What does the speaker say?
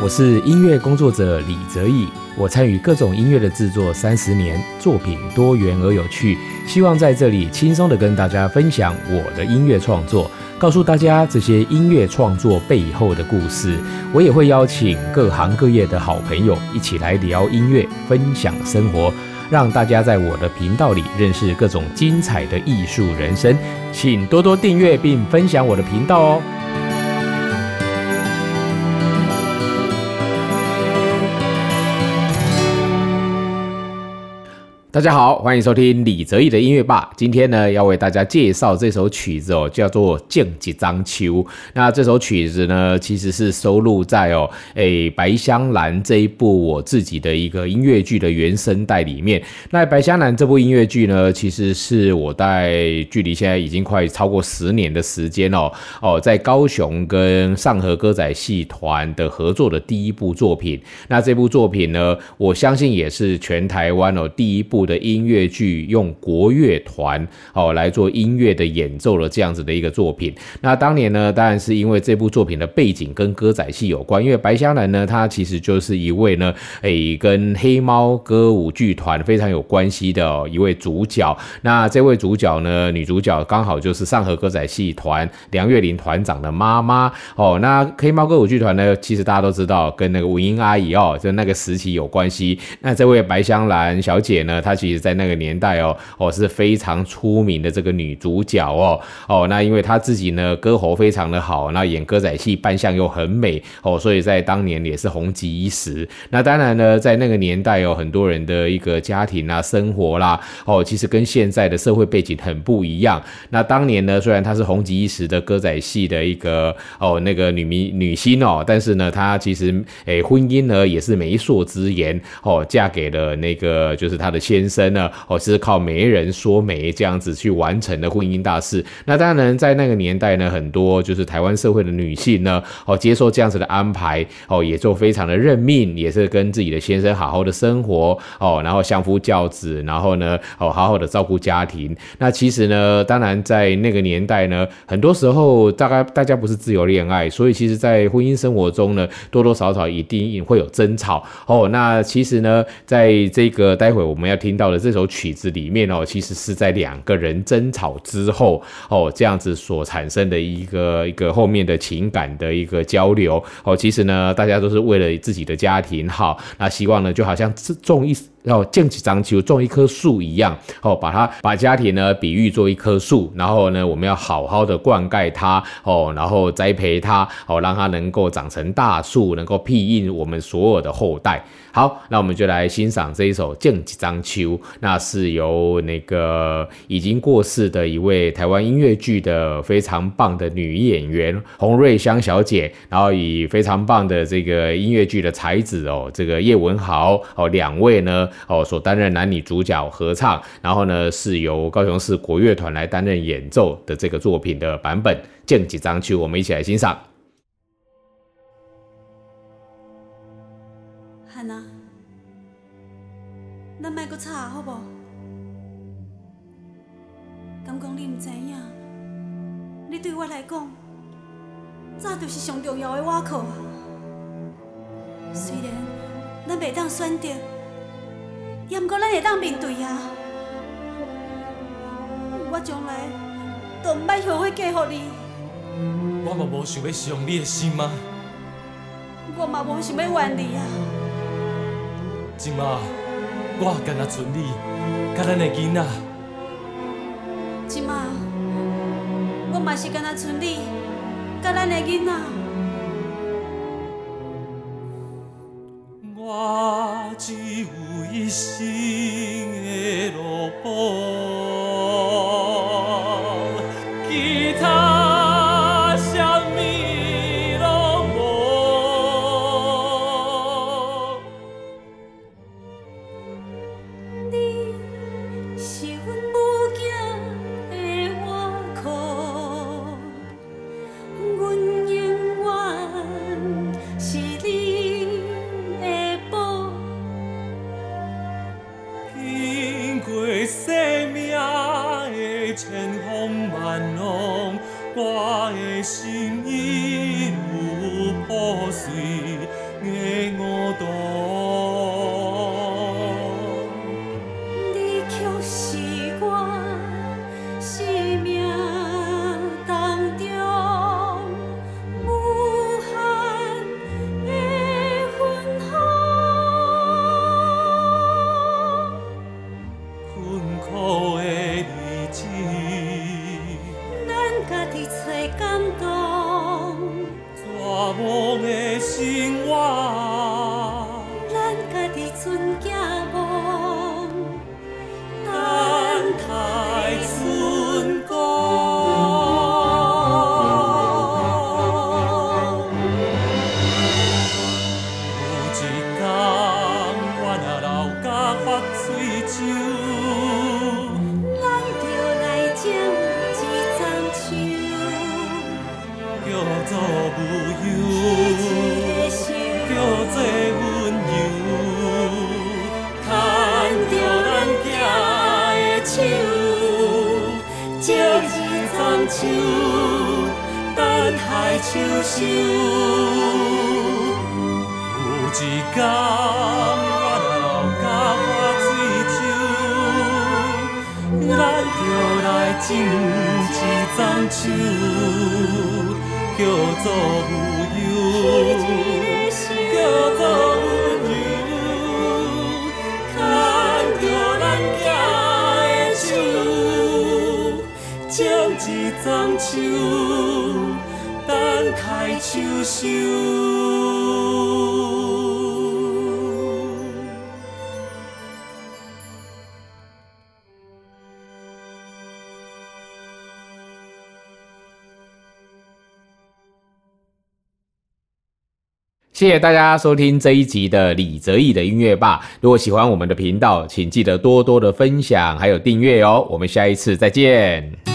我是音乐工作者李泽义，我参与各种音乐的制作三十年，作品多元而有趣，希望在这里轻松的跟大家分享我的音乐创作，告诉大家这些音乐创作背后的故事。我也会邀请各行各业的好朋友一起来聊音乐，分享生活，让大家在我的频道里认识各种精彩的艺术人生。请多多订阅并分享我的频道哦。大家好，欢迎收听李泽义的音乐吧。今天呢，要为大家介绍这首曲子哦，叫做《剑几张秋》。那这首曲子呢，其实是收录在哦，诶《白香兰》这一部我自己的一个音乐剧的原声带里面。那《白香兰》这部音乐剧呢，其实是我在距离现在已经快超过十年的时间哦哦，在高雄跟上河歌仔戏团的合作的第一部作品。那这部作品呢，我相信也是全台湾哦第一部。的音乐剧用国乐团哦来做音乐的演奏了这样子的一个作品。那当年呢，当然是因为这部作品的背景跟歌仔戏有关，因为白香兰呢，她其实就是一位呢，诶，跟黑猫歌舞剧团非常有关系的一位主角。那这位主角呢，女主角刚好就是上河歌仔戏团梁月玲团长的妈妈哦。那黑猫歌舞剧团呢，其实大家都知道，跟那个文英阿姨哦，就那个时期有关系。那这位白香兰小姐呢，她其实，在那个年代哦，哦是非常出名的这个女主角哦，哦，那因为她自己呢歌喉非常的好，那演歌仔戏扮相又很美哦，所以在当年也是红极一时。那当然呢，在那个年代有很多人的一个家庭啊、生活啦，哦，其实跟现在的社会背景很不一样。那当年呢，虽然她是红极一时的歌仔戏的一个哦那个女明女星哦，但是呢，她其实诶婚姻呢也是媒妁之言哦，嫁给了那个就是她的先。生呢，哦，是靠媒人说媒这样子去完成的婚姻大事。那当然，在那个年代呢，很多就是台湾社会的女性呢，哦，接受这样子的安排，哦，也就非常的认命，也是跟自己的先生好好的生活，哦，然后相夫教子，然后呢，哦，好好的照顾家庭。那其实呢，当然在那个年代呢，很多时候大概大家不是自由恋爱，所以其实在婚姻生活中呢，多多少少一定会有争吵。哦，那其实呢，在这个待会我们要听。听到的这首曲子里面哦，其实是在两个人争吵之后哦，这样子所产生的一个一个后面的情感的一个交流。哦，其实呢，大家都是为了自己的家庭好，那希望呢，就好像这种一要建起章丘种一棵树一样哦，把它把家庭呢比喻做一棵树，然后呢，我们要好好的灌溉它哦，然后栽培它哦，让它能够长成大树，能够庇荫我们所有的后代。好，那我们就来欣赏这一首《剑几张秋》，那是由那个已经过世的一位台湾音乐剧的非常棒的女演员洪瑞香小姐，然后以非常棒的这个音乐剧的才子哦，这个叶文豪哦两位呢哦所担任男女主角合唱，然后呢是由高雄市国乐团来担任演奏的这个作品的版本《剑几张秋》，我们一起来欣赏。咱莫搁吵好无？敢讲你毋知影？你对我来讲，早就是上重要的瓦靠啊！虽然咱袂当选择，也毋过咱会当面对啊！我将来都毋捌后悔嫁予你。我嘛无想要伤你的心啊！我嘛无想要怨你啊！今嘛。我干那存你，甲咱的囡仔。即马，我嘛是干那存你，甲咱的囡仔。有一生的路步。乐五度，你却是我生命当中无限的欢喜。的，的，的。生活，咱家己存寄望，等待春光。有一天，我若老甲发水手，咱就来种一丛树，叫做无忧。一丛树，等待秋收。有一天，我老甲发水手，咱就来种一丛树，叫做无忧。叫做种一丛树，等待秋收。谢谢大家收听这一集的李泽义的音乐吧。如果喜欢我们的频道，请记得多多的分享，还有订阅哦。我们下一次再见。